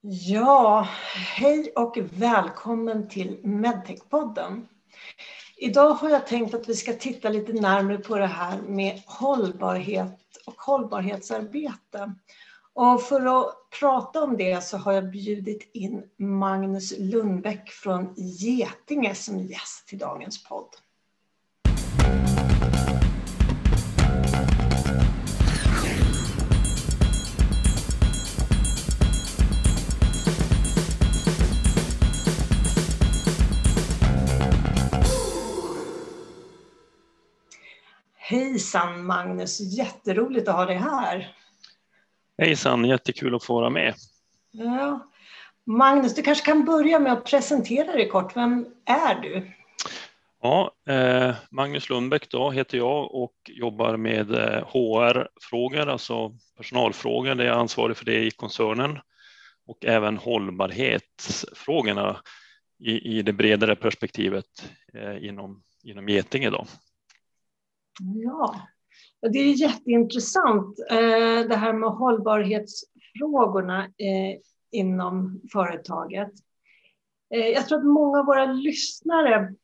Ja, hej och välkommen till Medtech-podden. Idag har jag tänkt att vi ska titta lite närmare på det här med hållbarhet och hållbarhetsarbete. Och för att prata om det så har jag bjudit in Magnus Lundbäck från Getinge som gäst till dagens podd. Hejsan Magnus, jätteroligt att ha dig här. Hejsan, jättekul att få vara med. Ja. Magnus, du kanske kan börja med att presentera dig kort. Vem är du? Ja, eh, Magnus Lundbäck då heter jag och jobbar med eh, HR-frågor, alltså personalfrågor. Det är jag ansvarig för det i koncernen och även hållbarhetsfrågorna i, i det bredare perspektivet eh, inom, inom Getinge. Då. Ja, det är jätteintressant eh, det här med hållbarhetsfrågorna eh, inom företaget. Eh, jag tror att många av våra lyssnare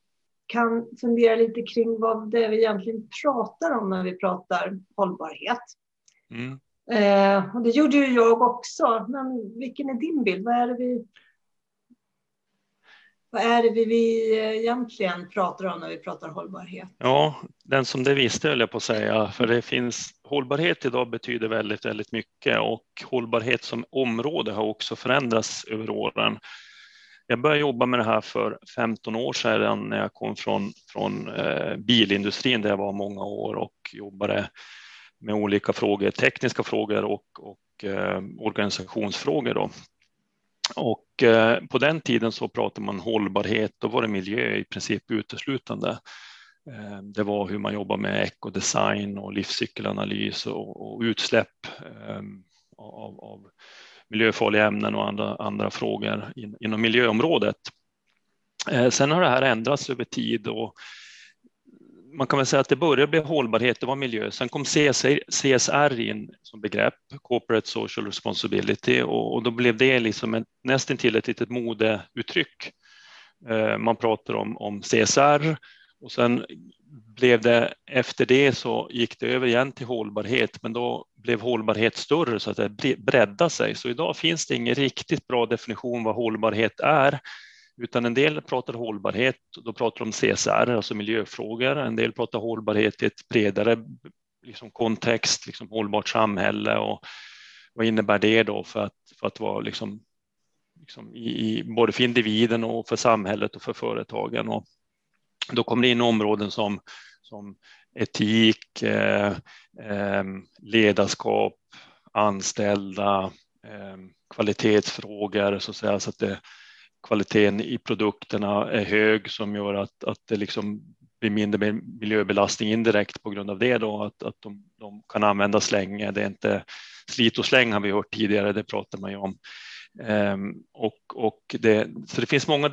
kan fundera lite kring vad det är vi egentligen pratar om när vi pratar hållbarhet. Mm. Och det gjorde ju jag också, men vilken är din bild? Vad är det vi vad är det vi eh, egentligen pratar om när vi pratar hållbarhet? Ja, den som det visste höll jag på att säga, för det finns hållbarhet idag betyder väldigt, väldigt mycket och hållbarhet som område har också förändrats över åren. Jag började jobba med det här för 15 år sedan när jag kom från, från eh, bilindustrin där jag var många år och jobbade med olika frågor, tekniska frågor och, och eh, organisationsfrågor. Då. Och eh, på den tiden så pratade man hållbarhet, då var det miljö i princip uteslutande. Eh, det var hur man jobbar med ekodesign och livscykelanalys och, och utsläpp eh, av, av, miljöfarliga ämnen och andra, andra frågor in, inom miljöområdet. Eh, sen har det här ändrats över tid och man kan väl säga att det började bli hållbarhet, det var miljö. Sen kom CSR in som begrepp, Corporate Social Responsibility, och, då blev det liksom ett, nästan till ett litet modeuttryck. Eh, man pratar om, om CSR och sen blev det efter det så gick det över igen till hållbarhet, men då blev hållbarhet större så att det breddade sig. Så idag finns det ingen riktigt bra definition vad hållbarhet är. Utan en del pratar hållbarhet, då pratar de om CSR, alltså miljöfrågor. En del pratar hållbarhet i ett bredare liksom kontext, liksom hållbart samhälle och vad innebär det då för att, för att vara liksom, liksom i, i, både för individen och för samhället och för företagen. Och då kommer det in områden som, som etik, eh, eh, ledarskap, anställda, eh, kvalitetsfrågor så att säga, så att det kvaliteten i produkterna är hög som gör att, att det liksom blir mindre miljöbelastning indirekt på grund av det då, att, att de, de kan användas länge. Det är inte slit och släng har vi hört tidigare, det pratar man ju om. Um, och, och det, så det finns många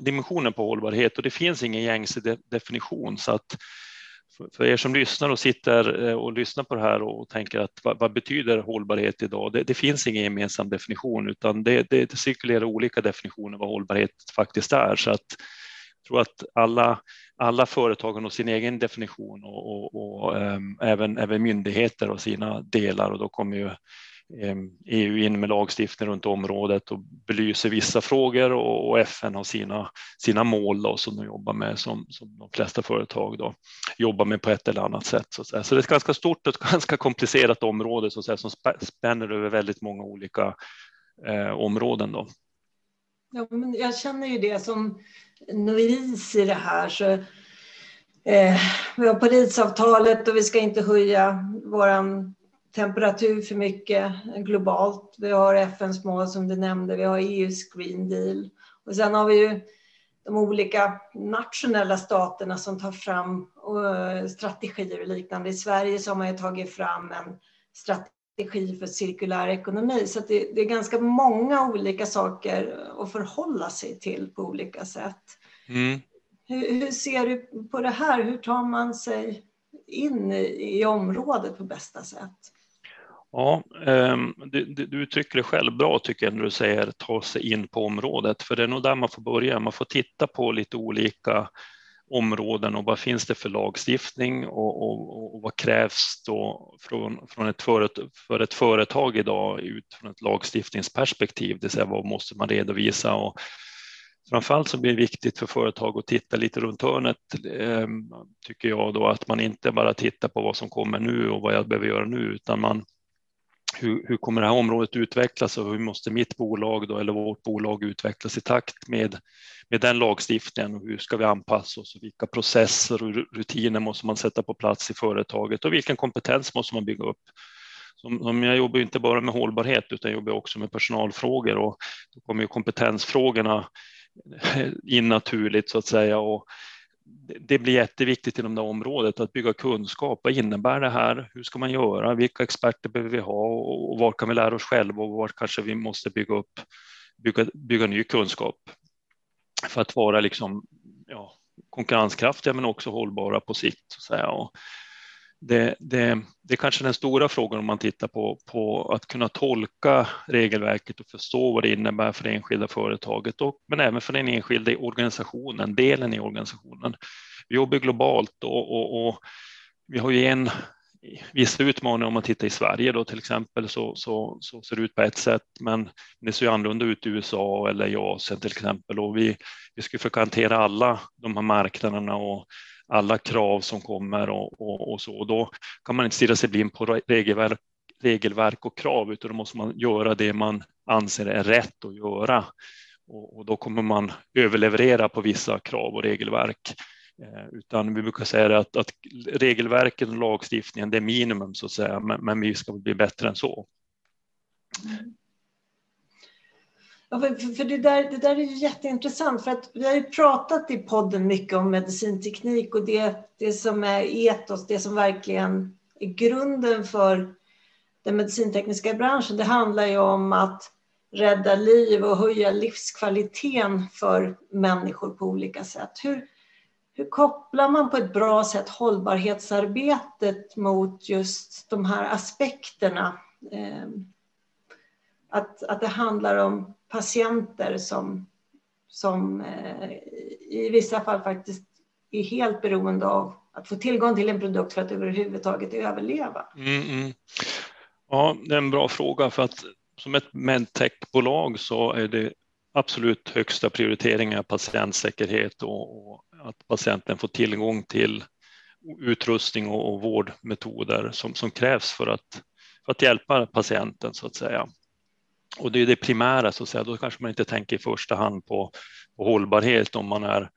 dimensioner på hållbarhet och det finns ingen gängse de, definition så att för er som lyssnar och sitter eh, och lyssnar på det här och tänker att vad, vad betyder hållbarhet idag? Det, det, finns ingen gemensam definition utan det, det, det cirkulerar olika definitioner vad hållbarhet faktiskt är. Så att jag tror att alla, alla företag har sin egen definition och, och, och äm, även, även myndigheter och sina delar och då kommer ju Ehm, EU in med lagstiftning runt området och belyser vissa frågor och FN har sina, sina mål då, som de jobbar med som, som de flesta företag då, jobbar med på ett eller annat sätt. Så, så det är ett ganska stort och ganska komplicerat område så säga, som spänner över väldigt många olika eh, områden. Då. Ja, men jag känner ju det som novis i det här. Så, eh, vi har Parisavtalet och vi ska inte höja våran temperatur för mycket globalt. Vi har FNs mål som du nämnde, vi har EUs Green Deal och sen har vi ju de olika nationella staterna som tar fram eh, strategier och liknande. I Sverige så har man ju tagit fram en strategi för cirkulär ekonomi så det, det, är ganska många olika saker att förhålla sig till på olika sätt. Mm. Hur, hur, ser du på det här? Hur tar man sig in i, i området på bästa sätt? Ja, ehm, du, du uttrycker det själv bra tycker jag när du säger ta sig in på området, för det är nog där man får börja. Man får titta på lite olika områden och vad finns det för lagstiftning och, och, och vad krävs då från, från ett företag, för ett företag idag utifrån ett lagstiftningsperspektiv, det vill säga vad måste man redovisa? Och framförallt så blir det viktigt för företag att titta lite runt hörnet, ehm, tycker jag då, att man inte bara tittar på vad som kommer nu och vad jag behöver göra nu, utan man hur, hur kommer det här området utvecklas och hur måste mitt bolag då, eller vårt bolag utvecklas i takt med, med den lagstiftningen? Och hur ska vi anpassa oss? Och vilka processer och rutiner måste man sätta på plats i företaget? Och vilken kompetens måste man bygga upp. Som, jag jobbar inte bara med hållbarhet utan jag jobbar också med personalfrågor. Och då kommer ju kompetensfrågorna in naturligt så att säga. Och det blir jätteviktigt inom det området att bygga kunskap. Vad innebär det här? Hur ska man göra? Vilka experter behöver vi ha och var kan vi lära oss själva och var kanske vi måste bygga upp, bygga, bygga ny kunskap för att vara liksom, ja, konkurrenskraftiga men också hållbara på sikt. Så att säga. Och det, det, det är kanske den stora frågan om man tittar på, på att kunna tolka regelverket och förstå vad det innebär för det enskilda företaget, och, men även för den enskilda organisationen, delen i organisationen. Vi jobbar globalt och, och, och vi har ju en vissa utmaningar om man tittar i Sverige då till exempel så, så, så ser det ut på ett sätt, men det ser annorlunda ut i USA eller i Asien till exempel och vi, vi ska försöka hantera alla de här marknaderna och alla krav som kommer och, och, och så. Och då kan man inte stirra sig blind på regelverk, regelverk och krav, utan då måste man göra det man anser är rätt att göra. Och, och då kommer man överleverera på vissa krav och regelverk. Eh, utan vi brukar säga att, att regelverken och lagstiftningen, det är minimum så att säga, men, men vi ska bli bättre än så. Mm. Ja, för, för det, där, det där är ju jätteintressant för att vi har ju pratat i podden mycket om medicinteknik och det, det som är etos, det som verkligen är grunden för den medicintekniska branschen. Det handlar ju om att rädda liv och höja livskvaliteten för människor på olika sätt. Hur, hur kopplar man på ett bra sätt hållbarhetsarbetet mot just de här aspekterna? Eh, att, att det handlar om patienter som, som eh, i vissa fall faktiskt är helt beroende av att få tillgång till en produkt för att överhuvudtaget överleva? Mm, mm. Ja, det är en bra fråga för att som ett medtechbolag så är det absolut högsta prioriteringen patientsäkerhet och, och, att patienten får tillgång till utrustning och, och vårdmetoder som, som krävs för att, för att hjälpa patienten så att säga. Och det är det primära, så att säga. då kanske man inte tänker i första hand på, på hållbarhet om man är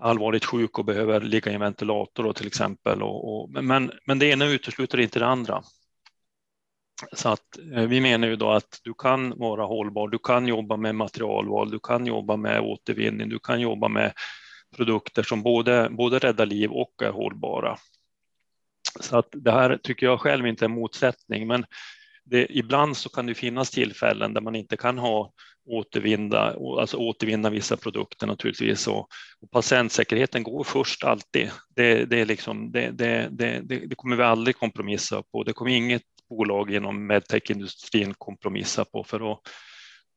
allvarligt sjuk och behöver ligga i en ventilator då, till exempel. Och, och, men, men det ena utesluter inte det andra. Så att eh, vi menar ju då att du kan vara hållbar, du kan jobba med materialval, du kan jobba med återvinning, du kan jobba med produkter som både, både räddar liv och är hållbara. Så att det här tycker jag själv inte är en motsättning, men det, ibland så kan det finnas tillfällen där man inte kan ha återvinna, alltså återvinna vissa produkter naturligtvis. Och, och patientsäkerheten går först alltid. Det, det, är liksom, det, det, det, det kommer vi aldrig kompromissa på. Det kommer inget bolag inom medtech-industrin kompromissa på för då,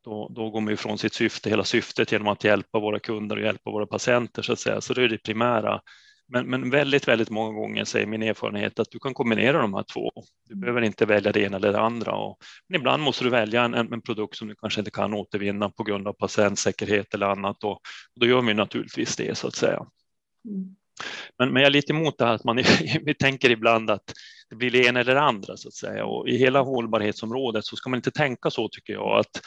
då, då går man ifrån sitt syfte, hela syftet genom att hjälpa våra kunder och hjälpa våra patienter så att säga. Så det är det primära. Men, men väldigt, väldigt många gånger säger min erfarenhet att du kan kombinera de här två. Du mm. behöver inte välja det ena eller det andra. Och, men ibland måste du välja en, en, produkt som du kanske inte kan återvinna på grund av patientsäkerhet eller annat. Och, och då gör vi naturligtvis det så att säga. Mm. Men, men jag är lite emot det här att man vi tänker ibland att det blir det ena eller det andra så att säga. Och i hela hållbarhetsområdet så ska man inte tänka så tycker jag att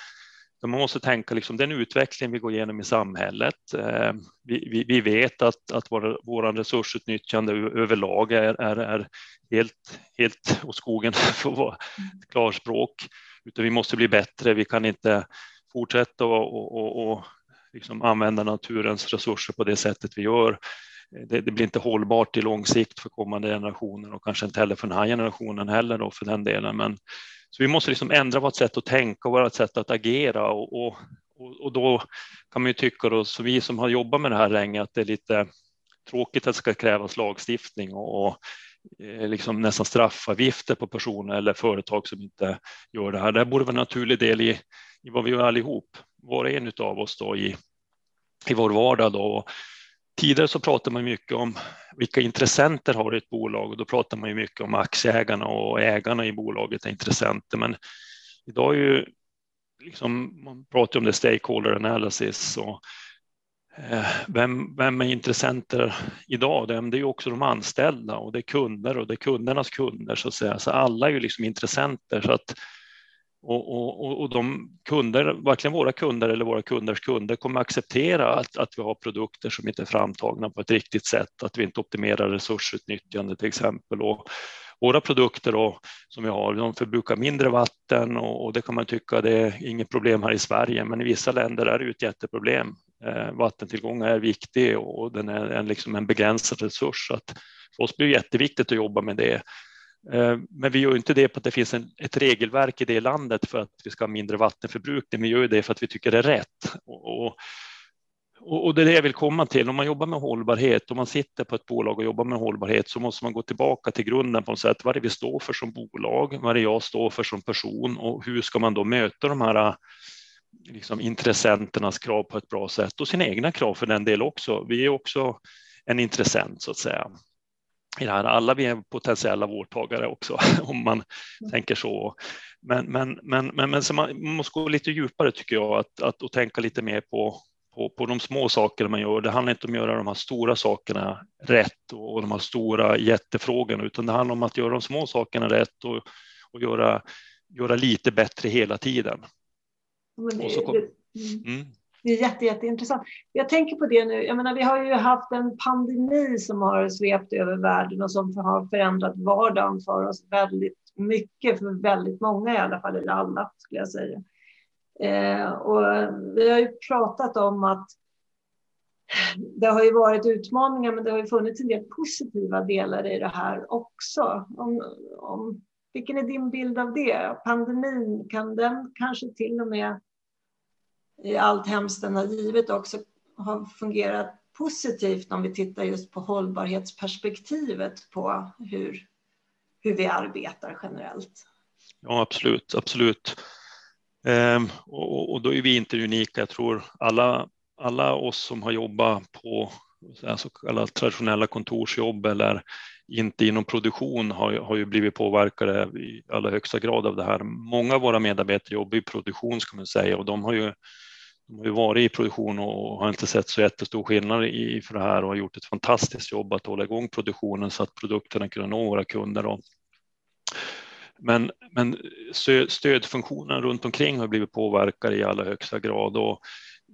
man måste tänka liksom den utveckling vi går igenom i samhället. Eh, vi, vi, vi vet att, att vår, vår resursutnyttjande överlag är, är, är helt, helt åt skogen för att vara klarspråk. Utan vi måste bli bättre. Vi kan inte fortsätta och, och, och liksom använda naturens resurser på det sättet vi gör. Det, det, blir inte hållbart i lång sikt för kommande generationer och kanske inte heller för den här generationen heller då för den delen. Men så vi måste liksom ändra vårt sätt att tänka och vårt sätt att agera och, och, och då kan man ju tycka då, så vi som har jobbat med det här länge, att det är lite tråkigt att det ska krävas lagstiftning och, eh, liksom nästan straffavgifter på personer eller företag som inte gör det här. Det borde vara en naturlig del i, i vad vi gör allihop, var och en av oss då i, i vår vardag. Då. Tidigare så pratade man mycket om vilka intressenter har ett bolag och då pratar man ju mycket om aktieägarna och ägarna i bolaget är intressenter. Men idag är ju liksom, man pratar om det stakeholder analysis och eh, vem, vem är intressenter idag? Det är ju också de anställda och det är kunder och det är kundernas kunder så att säga. Så alla är ju liksom intressenter så att och, och, och de kunder, varken våra kunder eller våra kunders kunder kommer acceptera att, att vi har produkter som inte är framtagna på ett riktigt sätt, att vi inte optimerar resursutnyttjande till exempel. Och våra produkter då, som vi har, de förbrukar mindre vatten och, och det kan man tycka det är inget problem här i Sverige, men i vissa länder är det ett jätteproblem. Eh, vattentillgång är viktig och den är en, liksom en begränsad resurs. Så att för oss blir det jätteviktigt att jobba med det. Eh, men vi gör inte det på att det finns en, ett regelverk i det landet för att vi ska ha mindre vattenförbrukning. Vi gör det för att vi tycker det är rätt. Och, och, och det är det jag vill komma till. Om man jobbar med hållbarhet, om man sitter på ett bolag och jobbar med hållbarhet så måste man gå tillbaka till grunden på något sätt. Vad är det vi står för som bolag? Vad är det jag står för som person? Och hur ska man då möta de här liksom, intressenternas krav på ett bra sätt och sina egna krav för den del också. Vi är också en intressent så att säga i det här. Alla vi är potentiella vårdtagare också om man mm. tänker så. Men, men, men, men, men så man måste gå lite djupare tycker jag att, att, och tänka lite mer på, på, på de små saker man gör. Det handlar inte om att göra de här stora sakerna rätt och de här stora jättefrågorna, utan det handlar om att göra de små sakerna rätt och, och göra, göra lite bättre hela tiden. Det, kom, mm. Det är jätte, jätteintressant. Jag tänker på det nu. Jag menar, vi har ju haft en pandemi som har svept över världen och som har förändrat vardagen för oss väldigt mycket, för väldigt många i alla fall, eller alla skulle jag säga. Eh, och vi har ju pratat om att det har ju varit utmaningar, men det har ju funnits en del positiva delar i det här också. Om, om, vilken är din bild av det? Pandemin, kan den kanske till och med i allt hemskt den har givit också har fungerat positivt om vi tittar just på hållbarhetsperspektivet på hur, hur vi arbetar generellt. Ja, absolut, absolut. Ehm, och, och, då är vi inte unika. Jag tror alla, alla oss som har jobbat på så kallade traditionella kontorsjobb eller inte inom produktion har, har ju blivit påverkade i allra högsta grad av det här. Många av våra medarbetare jobbar i produktion ska man säga och de har ju de har ju varit i produktion och har inte sett så jättestor skillnad i för det här och har gjort ett fantastiskt jobb att hålla igång produktionen så att produkterna kunde nå våra kunder. Då. men, men stödfunktionen runt omkring har blivit påverkade i allra högsta grad och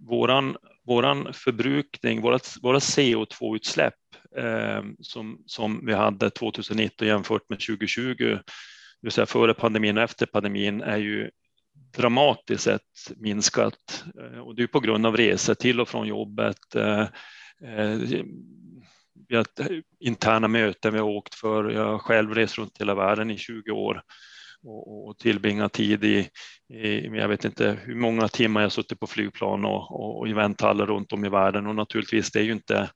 våran, våran förbrukning, våra, våra CO2-utsläpp eh, som, som vi hade 2019 jämfört med 2020, det vill säga före pandemin och efter pandemin, är ju dramatiskt sett minskat eh, och det är på grund av resor till och från jobbet. Eh, eh, vi har interna möten vi har åkt för. Jag har själv rest runt hela världen i 20 år och, tillbringat tid i, i, jag vet inte hur många timmar jag suttit på flygplan och, och vänthallar runt om i världen och naturligtvis det är ju inte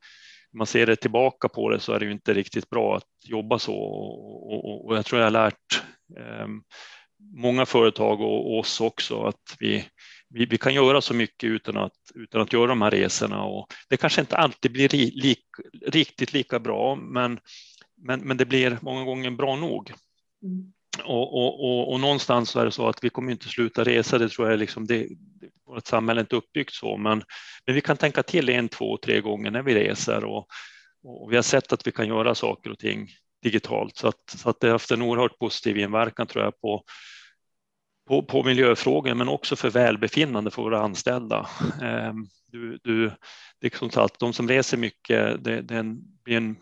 man ser det tillbaka på det så är det ju inte riktigt bra att jobba så och, och, och jag tror jag har lärt ehm, många företag och oss också att vi, vi, vi, kan göra så mycket utan att, utan att göra de här resorna och det kanske inte alltid blir ri, lik, riktigt lika bra, men, men, men det blir många gånger bra nog. Mm. Och, och, och, och, någonstans så är det så att vi kommer inte sluta resa, det tror jag liksom det, vårt samhälle är inte uppbyggt så, men, men vi kan tänka till en, två, tre gånger när vi reser och, och vi har sett att vi kan göra saker och ting digitalt så att, så att det har haft en oerhört positiv inverkan tror jag på, på, på miljöfrågor men också för välbefinnande för våra anställda. Ehm, du, du, det är som sagt, de som reser mycket, det, det, är en, det, är en,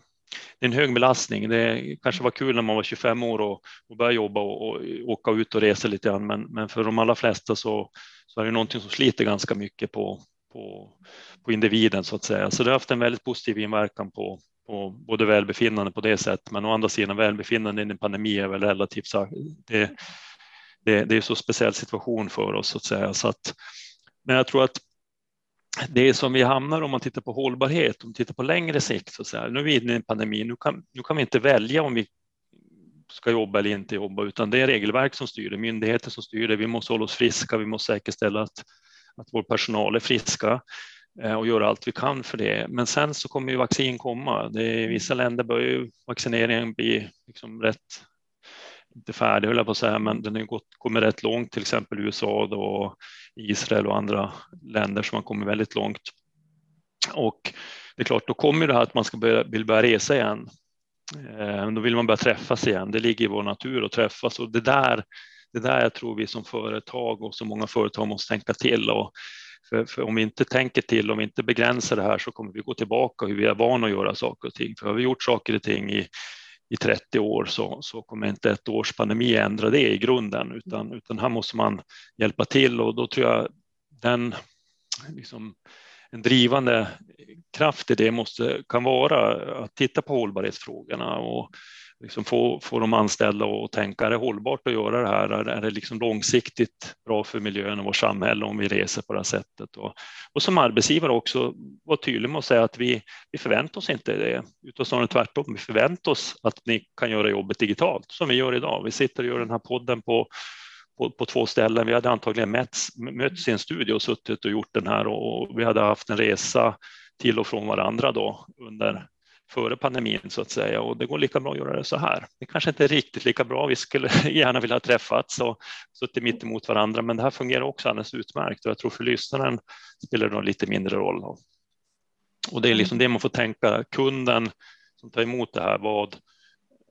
det är en hög belastning. Det kanske var kul när man var 25 år och, och började jobba och, och åka ut och resa lite grann, men, men för de allra flesta så, så är det någonting som sliter ganska mycket på, på, på individen så att säga. Så det har haft en väldigt positiv inverkan på, på både välbefinnande på det sättet, men å andra sidan välbefinnande i en pandemi är väl relativt det, det, det är så speciell situation för oss så att säga. Så att, men jag tror att det som vi hamnar om man tittar på hållbarhet, om man tittar på längre sikt, så att säga, nu är vi inne i en pandemi, nu kan, nu kan vi inte välja om vi ska jobba eller inte jobba, utan det är regelverk som styr det, myndigheter som styr det. Vi måste hålla oss friska, vi måste säkerställa att, att vår personal är friska eh, och göra allt vi kan för det. Men sen så kommer ju vaccin komma. Det I vissa länder börjar ju vaccineringen bli liksom rätt inte färdig höll jag på att säga, men den har gått, kommit rätt långt, till exempel USA och Israel och andra länder som har kommit väldigt långt. Och det är klart, då kommer det här att man ska börja, vill börja resa igen. Eh, då vill man börja träffas igen. Det ligger i vår natur att träffas och det där, det där jag tror vi som företag och så många företag måste tänka till. Och för, för, om vi inte tänker till, om vi inte begränsar det här så kommer vi gå tillbaka hur vi är vana att göra saker och ting. För har vi gjort saker och ting i, i 30 år så, så kommer inte ett års pandemi ändra det i grunden, utan, utan här måste man hjälpa till och då tror jag den liksom, en drivande kraft i det måste, kan vara att titta på hållbarhetsfrågorna och liksom få, få de anställda att tänka, är det hållbart att göra det här? Är det liksom långsiktigt bra för miljön och vårt samhälle om vi reser på det här sättet? Och, och som arbetsgivare också vara tydlig med att säga att vi, vi förväntar oss inte det, utan snarare tvärtom. Vi förväntar oss att ni kan göra jobbet digitalt som vi gör idag. Vi sitter och gör den här podden på på, på, två ställen. Vi hade antagligen mötts, mötts i en studio och suttit och gjort den här och vi hade haft en resa till och från varandra då under före pandemin så att säga och det går lika bra att göra det så här. Det kanske inte är riktigt lika bra. Vi skulle gärna vilja träffats och suttit mitt emot varandra, men det här fungerar också alldeles utmärkt och jag tror för lyssnaren spelar det lite mindre roll. Och det är liksom det man får tänka. Kunden som tar emot det här, vad,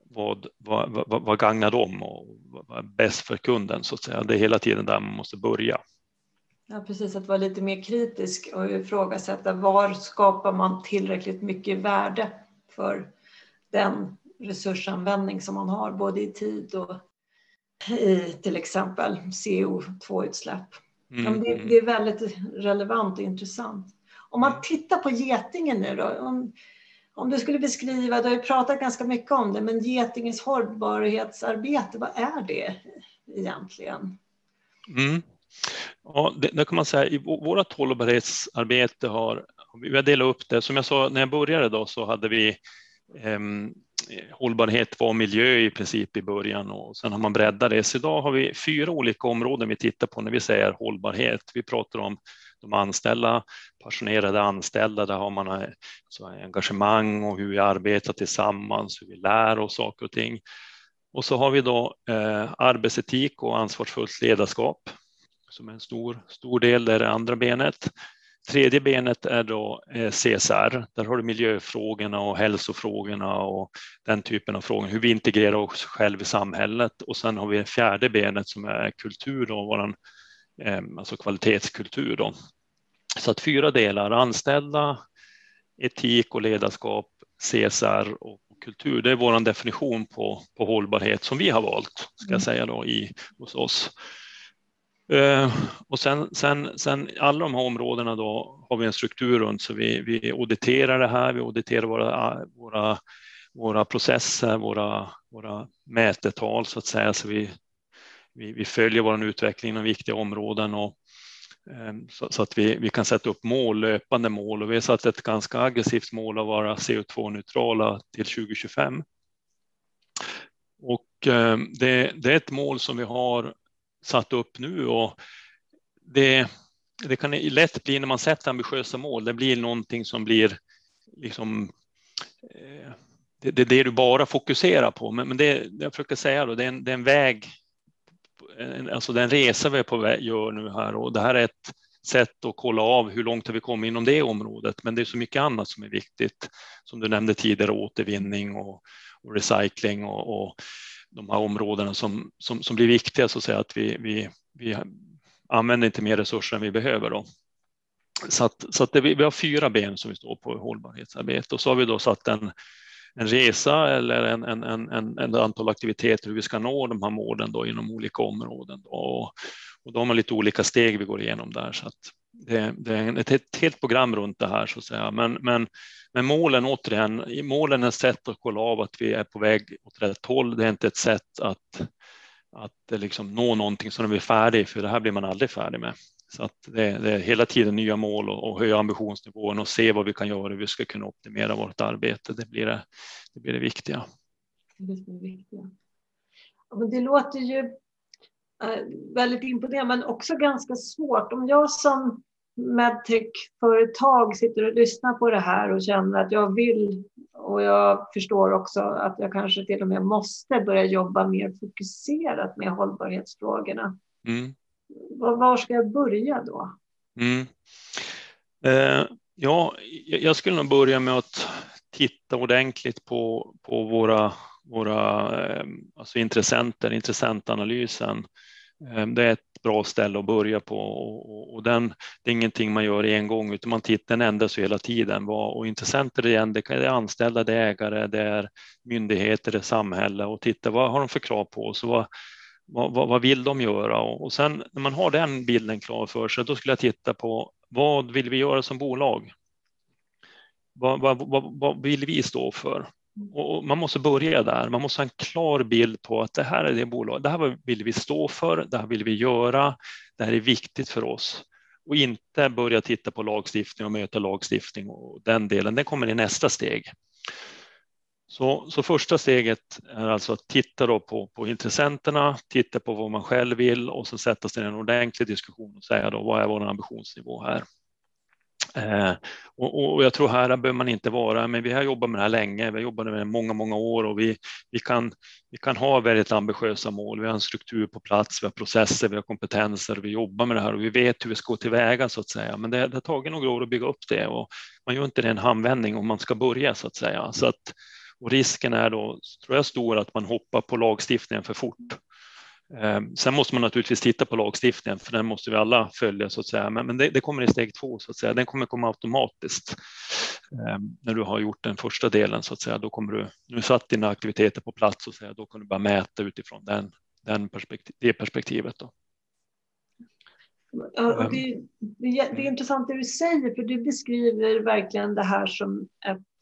vad, vad, vad, vad gagnar dem och vad är bäst för kunden så att säga. Det är hela tiden där man måste börja. Ja, precis, att vara lite mer kritisk och ifrågasätta var skapar man tillräckligt mycket värde för den resursanvändning som man har, både i tid och i till exempel CO2-utsläpp. Mm. Det, mm. det, är väldigt relevant och intressant. Om man tittar på Getingen nu då, om, om du skulle beskriva, du har ju pratat ganska mycket om det, men Getingens hållbarhetsarbete, vad är det egentligen? Mm. Ja, det, det, kan man säga, i vårt hållbarhetsarbete har vi har delat upp det. Som jag sa när jag började då så hade vi eh, hållbarhet var miljö i princip i början och sen har man breddat det. Så idag har vi fyra olika områden vi tittar på när vi säger hållbarhet. Vi pratar om de anställda, passionerade anställda, där har man eh, alltså engagemang och hur vi arbetar tillsammans, hur vi lär oss saker och ting. Och så har vi då eh, arbetsetik och ansvarsfullt ledarskap som är en stor, stor del, där det andra benet. Tredje benet är då eh, CSR. Där har du miljöfrågorna och hälsofrågorna och den typen av frågor, hur vi integrerar oss själva i samhället. Och sen har vi fjärde benet som är kultur, då, våran, eh, alltså kvalitetskultur. Då. Så att fyra delar, anställda, etik och ledarskap, CSR och kultur. Det är vår definition på, på hållbarhet som vi har valt, ska jag mm. säga då, i, hos oss. Uh, och sen, sen, sen alla de här områdena då har vi en struktur runt så vi, vi auditerar det här, vi auditerar våra, ah, våra, våra processer, våra, våra mätetal så att säga, så vi, vi, vi följer vår utveckling inom viktiga områden och um, så, så, att vi, vi kan sätta upp mål, löpande mål och vi har satt ett ganska aggressivt mål att vara CO2-neutrala till 2025. Och um, det, det är ett mål som vi har satt upp nu och det, det kan lätt bli när man sätter ambitiösa mål, det blir någonting som blir liksom eh, det, det, det du bara fokuserar på. Men, men det jag försöker säga då, det är en, det är en väg, alltså den resa vi är på väg gör nu här och det här är ett sätt att kolla av hur långt har vi kommit inom det området. Men det är så mycket annat som är viktigt, som du nämnde tidigare, återvinning och, och recycling och, och de här områdena som, som, som blir viktiga så att säga att vi, vi, vi använder inte mer resurser än vi behöver. Då. Så att, så att det, vi har fyra ben som vi står på i hållbarhetsarbete och så har vi då satt en, en resa eller en, en, en, en antal aktiviteter hur vi ska nå de här målen då inom olika områden. Då. Och, och då har man lite olika steg vi går igenom där så att det, det är ett, ett helt program runt det här så att säga. Men, men men målen återigen, målen är ett sätt att kolla av att vi är på väg åt rätt håll. Det är inte ett sätt att, att liksom nå någonting som vi är färdig, för det här blir man aldrig färdig med. Så att det, det är hela tiden nya mål och, och höja ambitionsnivån och se vad vi kan göra, hur vi ska kunna optimera vårt arbete. Det blir det, det, blir det viktiga. Det blir viktiga. Det låter ju eh, väldigt imponerande men också ganska svårt. Om jag som medtech-företag sitter och lyssnar på det här och känner att jag vill och jag förstår också att jag kanske till och med måste börja jobba mer fokuserat med hållbarhetsfrågorna. Mm. Var ska jag börja då? Mm. Eh, ja, jag skulle nog börja med att titta ordentligt på, på våra, våra eh, alltså intressenter, intressentanalysen. Eh, det är ett bra ställe att börja på och, och den, det är ingenting man gör en gång utan man tittar, den ändras hela tiden. Och intressenter igen, det är anställda, det är ägare, det är myndigheter, det är samhälle och titta vad har de för krav på oss och vad, vad, vad vill de göra? Och sen när man har den bilden klar för sig, då skulle jag titta på vad vill vi göra som bolag? Vad, vad, vad, vad vill vi stå för? Och man måste börja där. Man måste ha en klar bild på att det här är det bolag. Det här vill vi stå för. Det här vill vi göra. Det här är viktigt för oss och inte börja titta på lagstiftning och möta lagstiftning och den delen. Den kommer i nästa steg. Så, så första steget är alltså att titta då på, på intressenterna, titta på vad man själv vill och så sätta sig i en ordentlig diskussion och säga då vad är vår ambitionsnivå här? Eh, och, och, jag tror här behöver man inte vara, men vi har jobbat med det här länge, vi har jobbat med det många, många år och vi, vi, kan, vi kan ha väldigt ambitiösa mål. Vi har en struktur på plats, vi har processer, vi har kompetenser, vi jobbar med det här och vi vet hur vi ska gå tillväga så att säga. Men det, det har tagit några år att bygga upp det och man gör inte det en handvändning om man ska börja så att säga. Så att, och risken är då, tror jag, stor att man hoppar på lagstiftningen för fort. Ehm, sen måste man naturligtvis titta på lagstiftningen, för den måste vi alla följa så att säga. Men, men det, det, kommer i steg två så att säga. Den kommer komma automatiskt ehm, när du har gjort den första delen så att säga. Då kommer du, nu satt dina aktiviteter på plats så att säga. Då kan du bara mäta utifrån den, den perspektiv, det perspektivet. Då. Ja, det, det, det, är intressant det du säger, för du beskriver verkligen det här som ett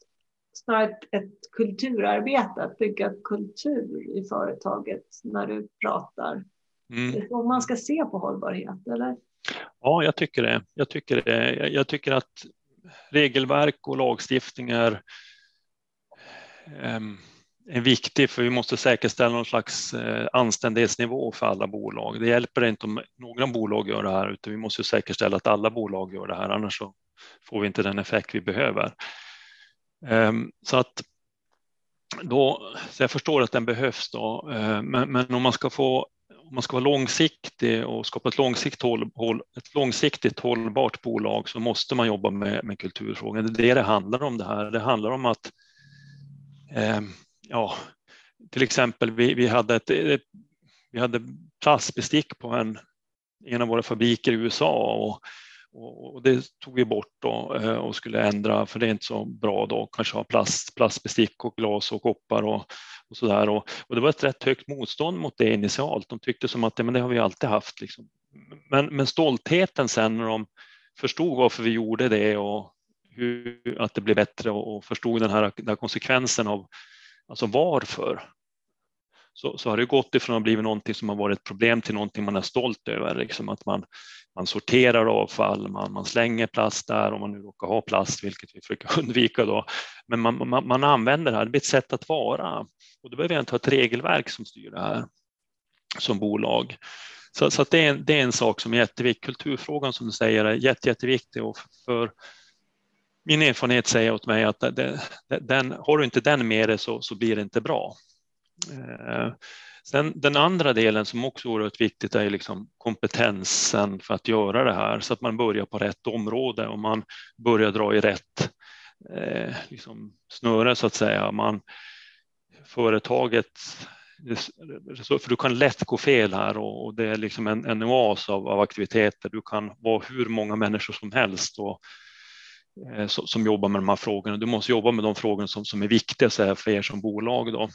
snarare ett kulturarbete, att bygga kultur i företaget när du pratar. Mm. Det är så man ska se på hållbarhet, eller? Ja, jag tycker det. Jag tycker, det. Jag tycker att regelverk och lagstiftningar ehm, är viktigt för vi måste säkerställa någon slags eh, anständighetsnivå för alla bolag. Det hjälper inte om några bolag gör det här utan vi måste säkerställa att alla bolag gör det här annars så får vi inte den effekt vi behöver. Ehm, så att då, så jag förstår att den behövs då, ehm, men, men om man ska få om man ska vara långsiktig och skapa ett långsiktigt, håll, håll, ett långsiktigt hållbart bolag så måste man jobba med, med kulturfrågan. Det är det det handlar om det här. Det handlar om att eh, ja, till exempel vi, vi hade ett, vi hade plastbestick på en, en av våra fabriker i USA och och det tog vi bort då eh, och skulle ändra för det är inte så bra då kanske ha plast, plastbestick och glas och koppar och, och så där. Och, och, det var ett rätt högt motstånd mot det initialt. De tyckte som att det, men det har vi alltid haft. Liksom. Men, men stoltheten sen när de förstod varför vi gjorde det och hur, att det blev bättre och, och förstod den här, den här konsekvensen av alltså varför så, så har det gått ifrån att bli någonting som har varit ett problem till någonting man är stolt över. Liksom att man, man sorterar avfall, man, man slänger plast där om man nu råkar ha plast, vilket vi försöker undvika då. Men man, man, man använder det här, det blir ett sätt att vara och då behöver jag inte ha ett regelverk som styr det här som bolag. Så, så det, är en, det är en sak som är jätteviktig. Kulturfrågan som du säger är jätte, jätteviktig och för min erfarenhet säger åt mig att den, har du inte den med dig så, så blir det inte bra. Eh, sen den andra delen som också är oerhört viktigt är liksom kompetensen för att göra det här så att man börjar på rätt område och man börjar dra i rätt eh, liksom snöre så att säga. Man, företaget, för du kan lätt gå fel här och det är liksom en, en oas av, av aktiviteter. Du kan vara hur många människor som helst och eh, som jobbar med de här frågorna. Du måste jobba med de frågor som, som är viktiga för er som bolag. Då.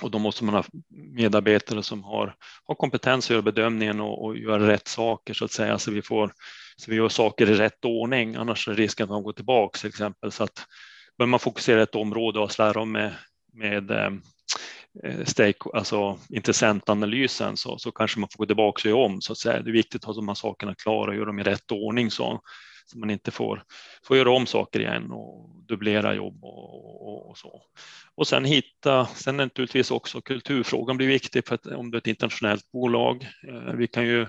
Och då måste man ha medarbetare som har, har kompetens att göra bedömningen och, och göra rätt saker så att säga, så vi, får, så vi gör saker i rätt ordning. Annars är risken att man går tillbaka till exempel. Så att bör man fokusera ett område och slära om med, med eh, eh stake, alltså intressentanalysen så, så kanske man får gå tillbaka och göra om så att säga. Det är viktigt att ha de här sakerna klara och göra dem i rätt ordning så, så man inte får, får göra om saker igen och dubblera jobb och, och, och så. Och sen hitta, sen naturligtvis också kulturfrågan blir viktig för att om du är ett internationellt bolag. Eh, vi kan ju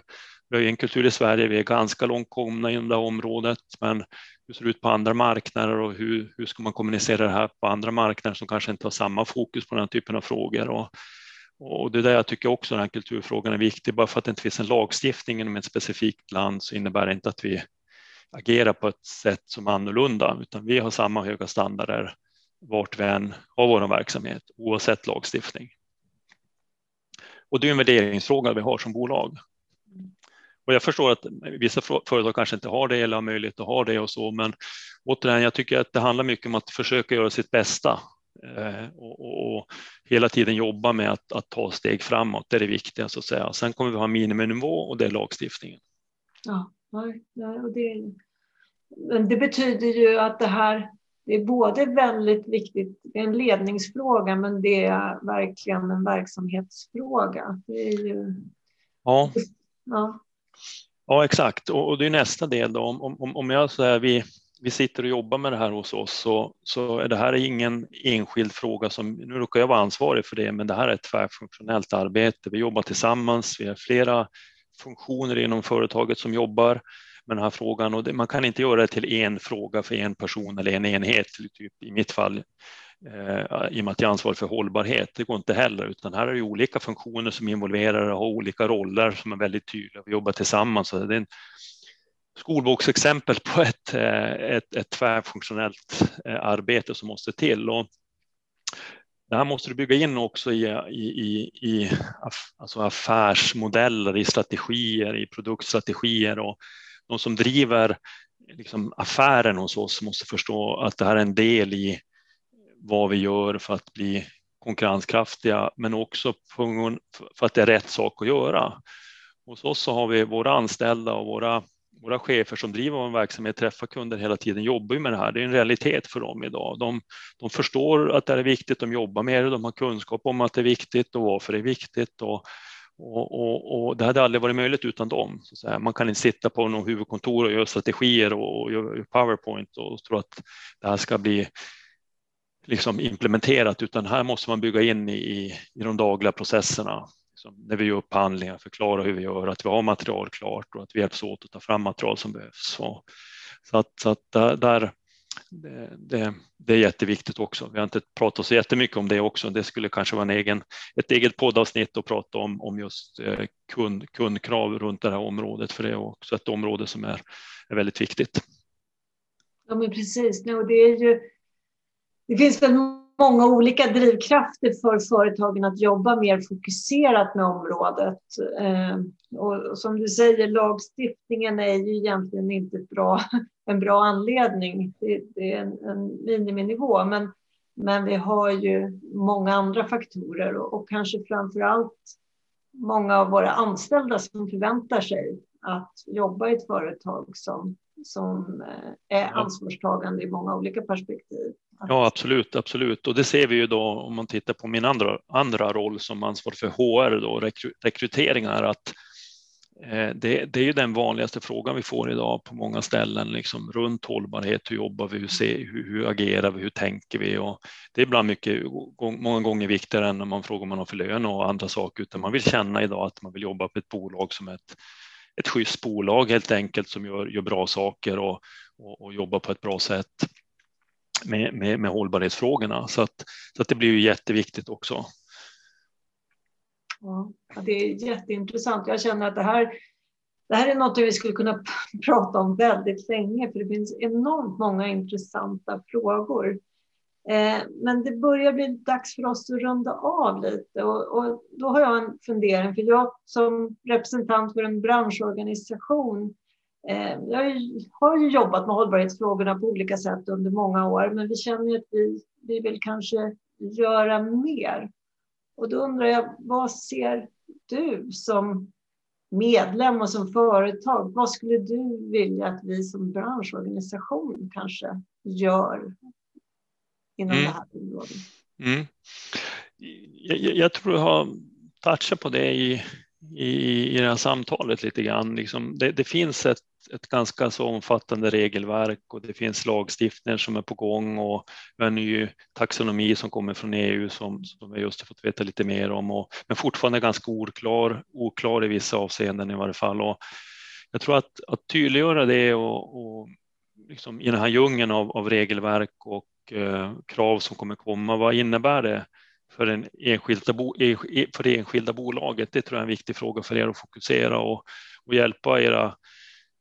vi har ju en kultur i Sverige, vi är ganska långt komna inom det här området, men hur ser det ut på andra marknader och hur, hur ska man kommunicera det här på andra marknader som kanske inte har samma fokus på den här typen av frågor? Och, och det är där jag tycker också den här kulturfrågan är viktig. Bara för att det inte finns en lagstiftning inom ett specifikt land så innebär det inte att vi agera på ett sätt som är annorlunda, utan vi har samma höga standarder vart vi än har vår verksamhet oavsett lagstiftning. Och det är en värderingsfråga vi har som bolag. Och jag förstår att vissa företag kanske inte har det eller har möjlighet att ha det och så, men återigen, jag tycker att det handlar mycket om att försöka göra sitt bästa eh, och, och, och, hela tiden jobba med att, att, ta steg framåt. Det är det viktiga så att säga. Sen kommer vi ha miniminivå och det är lagstiftningen. Ja, och det, men det betyder ju att det här det är både väldigt viktigt, det är en ledningsfråga, men det är verkligen en verksamhetsfråga. Det är ju... Ja. ja. Ja, exakt. Och, det är nästa del då. Om, om, om jag säger vi, vi sitter och jobbar med det här hos oss så, så är det här ingen enskild fråga som, nu råkar jag vara ansvarig för det, men det här är ett tvärfunktionellt arbete. Vi jobbar tillsammans, vi har flera funktioner inom företaget som jobbar med den här frågan och det, man kan inte göra det till en fråga för en person eller en enhet, typ i mitt fall eh, i och med att jag är ansvarig för hållbarhet. Det går inte heller, utan här är det olika funktioner som involverar och har olika roller som är väldigt tydliga. Vi jobbar tillsammans. Så det är en skolboksexempel på ett, eh, ett, ett tvärfunktionellt eh, arbete som måste till. Och det här måste du bygga in också i, i, i, i alltså affärsmodeller, i strategier, i produktstrategier och de som driver liksom affären hos oss måste förstå att det här är en del i vad vi gör för att bli konkurrenskraftiga, men också för att det är rätt sak att göra. Hos oss så har vi våra anställda och våra, våra chefer som driver vår verksamhet, träffar kunder hela tiden, jobbar med det här. Det är en realitet för dem idag. De, de förstår att det är viktigt, de jobbar med det, de har kunskap om att det är viktigt och varför det är viktigt. Och, och, och, och, det hade aldrig varit möjligt utan dem. Så Man kan inte sitta på någon huvudkontor och göra strategier och, och göra PowerPoint och tro att det här ska bli liksom implementerat, utan här måste man bygga in i, i de dagliga processerna. Liksom när vi gör upphandlingar, förklara hur vi gör, att vi har material klart och att vi hjälps åt att ta fram material som behövs. Så, så att, så att där, det, det, det, är jätteviktigt också. Vi har inte pratat så jättemycket om det också. Det skulle kanske vara en egen, ett eget poddavsnitt att prata om, om just eh, kund, kundkrav runt det här området, för det är också ett område som är, är väldigt viktigt. Ja, men precis. No, det är ju det finns väl många olika drivkrafter för företagen att jobba mer fokuserat med området. Eh, och som du säger, lagstiftningen är ju egentligen inte bra, en bra anledning. Det är en, en miniminivå, men, men vi har ju många andra faktorer och, och kanske framför allt många av våra anställda som förväntar sig att jobba i ett företag som, som eh, är ansvarstagande i många olika perspektiv. Ja, absolut, absolut. Och det ser vi ju då om man tittar på min andra, andra roll som ansvarig för HR, då, rekryteringar, att eh, det, det, är ju den vanligaste frågan vi får idag på många ställen, liksom runt hållbarhet. Hur jobbar vi? Hur, ser, hur, hur agerar vi? Hur tänker vi? Och det är ibland mycket, många gånger viktigare än när man frågar om man har för lön och andra saker, utan man vill känna idag att man vill jobba på ett bolag som ett, ett schysst bolag helt enkelt som gör, gör bra saker och, och, och jobbar på ett bra sätt med, med, med hållbarhetsfrågorna. Så, att, så att det blir ju jätteviktigt också. Ja, det är jätteintressant. Jag känner att det här, det här är något vi skulle kunna prata om väldigt länge, för det finns enormt många intressanta frågor. Eh, men det börjar bli dags för oss att runda av lite och, och då har jag en fundering, för jag som representant för en branschorganisation jag har ju jobbat med hållbarhetsfrågorna på olika sätt under många år, men vi känner att vi, vi vill kanske göra mer. Och då undrar jag, vad ser du som medlem och som företag? Vad skulle du vilja att vi som branschorganisation kanske gör inom mm. det här området? Mm. Jag, jag, tror jag har touchat på det i, i, i det här samtalet lite grann. Liksom det, det finns ett ett ganska så omfattande regelverk och det finns lagstiftningar som är på gång och vi har en ny taxonomi som kommer från EU som, som vi just har fått veta lite mer om, och, men fortfarande ganska oklar, oklar i vissa avseenden i varje fall. Och jag tror att, att tydliggöra det och, och liksom i den här djungeln av, av regelverk och eh, krav som kommer komma, vad innebär det för, en enskilda bo, e, e, för det enskilda bolaget? Det tror jag är en viktig fråga för er att fokusera och, och hjälpa era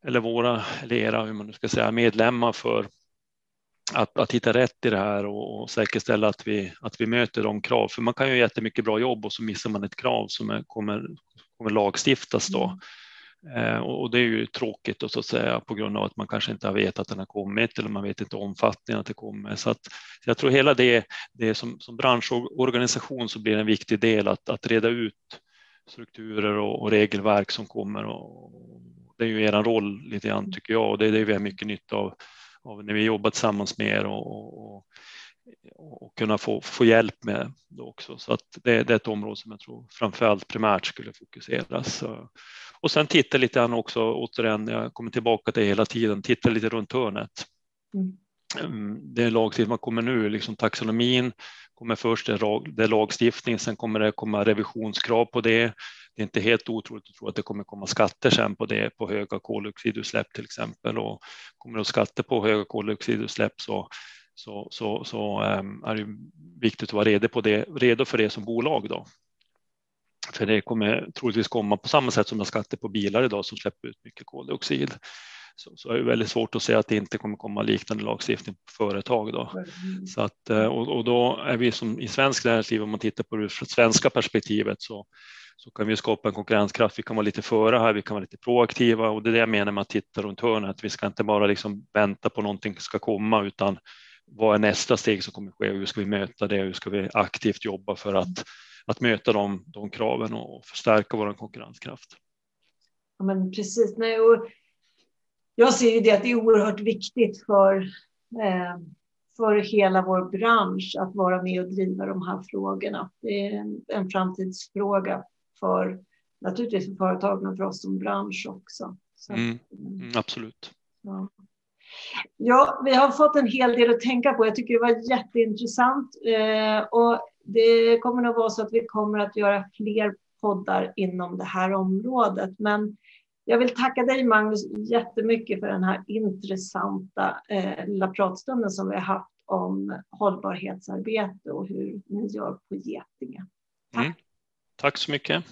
eller våra, eller era, hur man nu ska säga, medlemmar för att, att hitta rätt i det här och, och säkerställa att vi, att vi möter de krav. För man kan ju jättemycket bra jobb och så missar man ett krav som är, kommer, kommer lagstiftas då. Mm. Eh, och det är ju tråkigt då, så att säga på grund av att man kanske inte har vetat att den har kommit eller man vet inte omfattningen att det kommer. Så att jag tror hela det, det som, som branschorganisation så blir en viktig del att, att reda ut strukturer och, och regelverk som kommer. Och, det är ju er roll lite grann tycker jag och det är det vi har mycket nytta av, av när vi jobbar tillsammans med er och, och, och kunna få, få hjälp med det också. Så att det, det är ett område som jag tror framför allt primärt skulle fokuseras. Och sen titta lite grann också, återigen, jag kommer tillbaka till det hela tiden, titta lite runt hörnet. Mm. mm det är lagstiftning som kommer nu, liksom taxonomin kommer först, det är lagstiftning, sen kommer det komma revisionskrav på det. Det är inte helt otroligt att tro att det kommer komma skatter sen på det, på höga koldioxidutsläpp till exempel. Och kommer det skatter på höga koldioxidutsläpp så, så, så, så um, är det viktigt att vara redo, på det, redo för det som bolag. Då. För det kommer troligtvis komma på samma sätt som det skatter på bilar idag som släpper ut mycket koldioxid. Så, så är det väldigt svårt att säga att det inte kommer komma liknande lagstiftning på företag. Då. Mm. Så att, eh, och, och, då är vi som i svensk näringsliv, om man tittar på det svenska perspektivet, så, så kan vi skapa en konkurrenskraft. Vi kan vara lite före här, vi kan vara lite proaktiva och det är det jag menar med att titta runt hörnet. Vi ska inte bara liksom vänta på någonting som ska komma, utan vad är nästa steg som kommer ske och hur ska vi möta det? Hur ska vi aktivt jobba för att att möta de, de kraven och förstärka vår konkurrenskraft. Ja, men precis. Nej, och jag ser ju det att det är oerhört viktigt för, eh, för hela vår bransch att vara med och driva de här frågorna. Det är en, en framtidsfråga för naturligtvis för företag, men för oss som bransch också. Så, mm, mm, absolut. Ja. ja. vi har fått en hel del att tänka på. Jag tycker det var jätteintressant. Eh, och det kommer nog vara så att vi kommer att göra fler poddar inom det här området. Men jag vill tacka dig Magnus jättemycket för den här intressanta eh, lilla pratstunden som vi har haft om hållbarhetsarbete och hur ni gör på Getinge. Tack. Mm. Tack så mycket.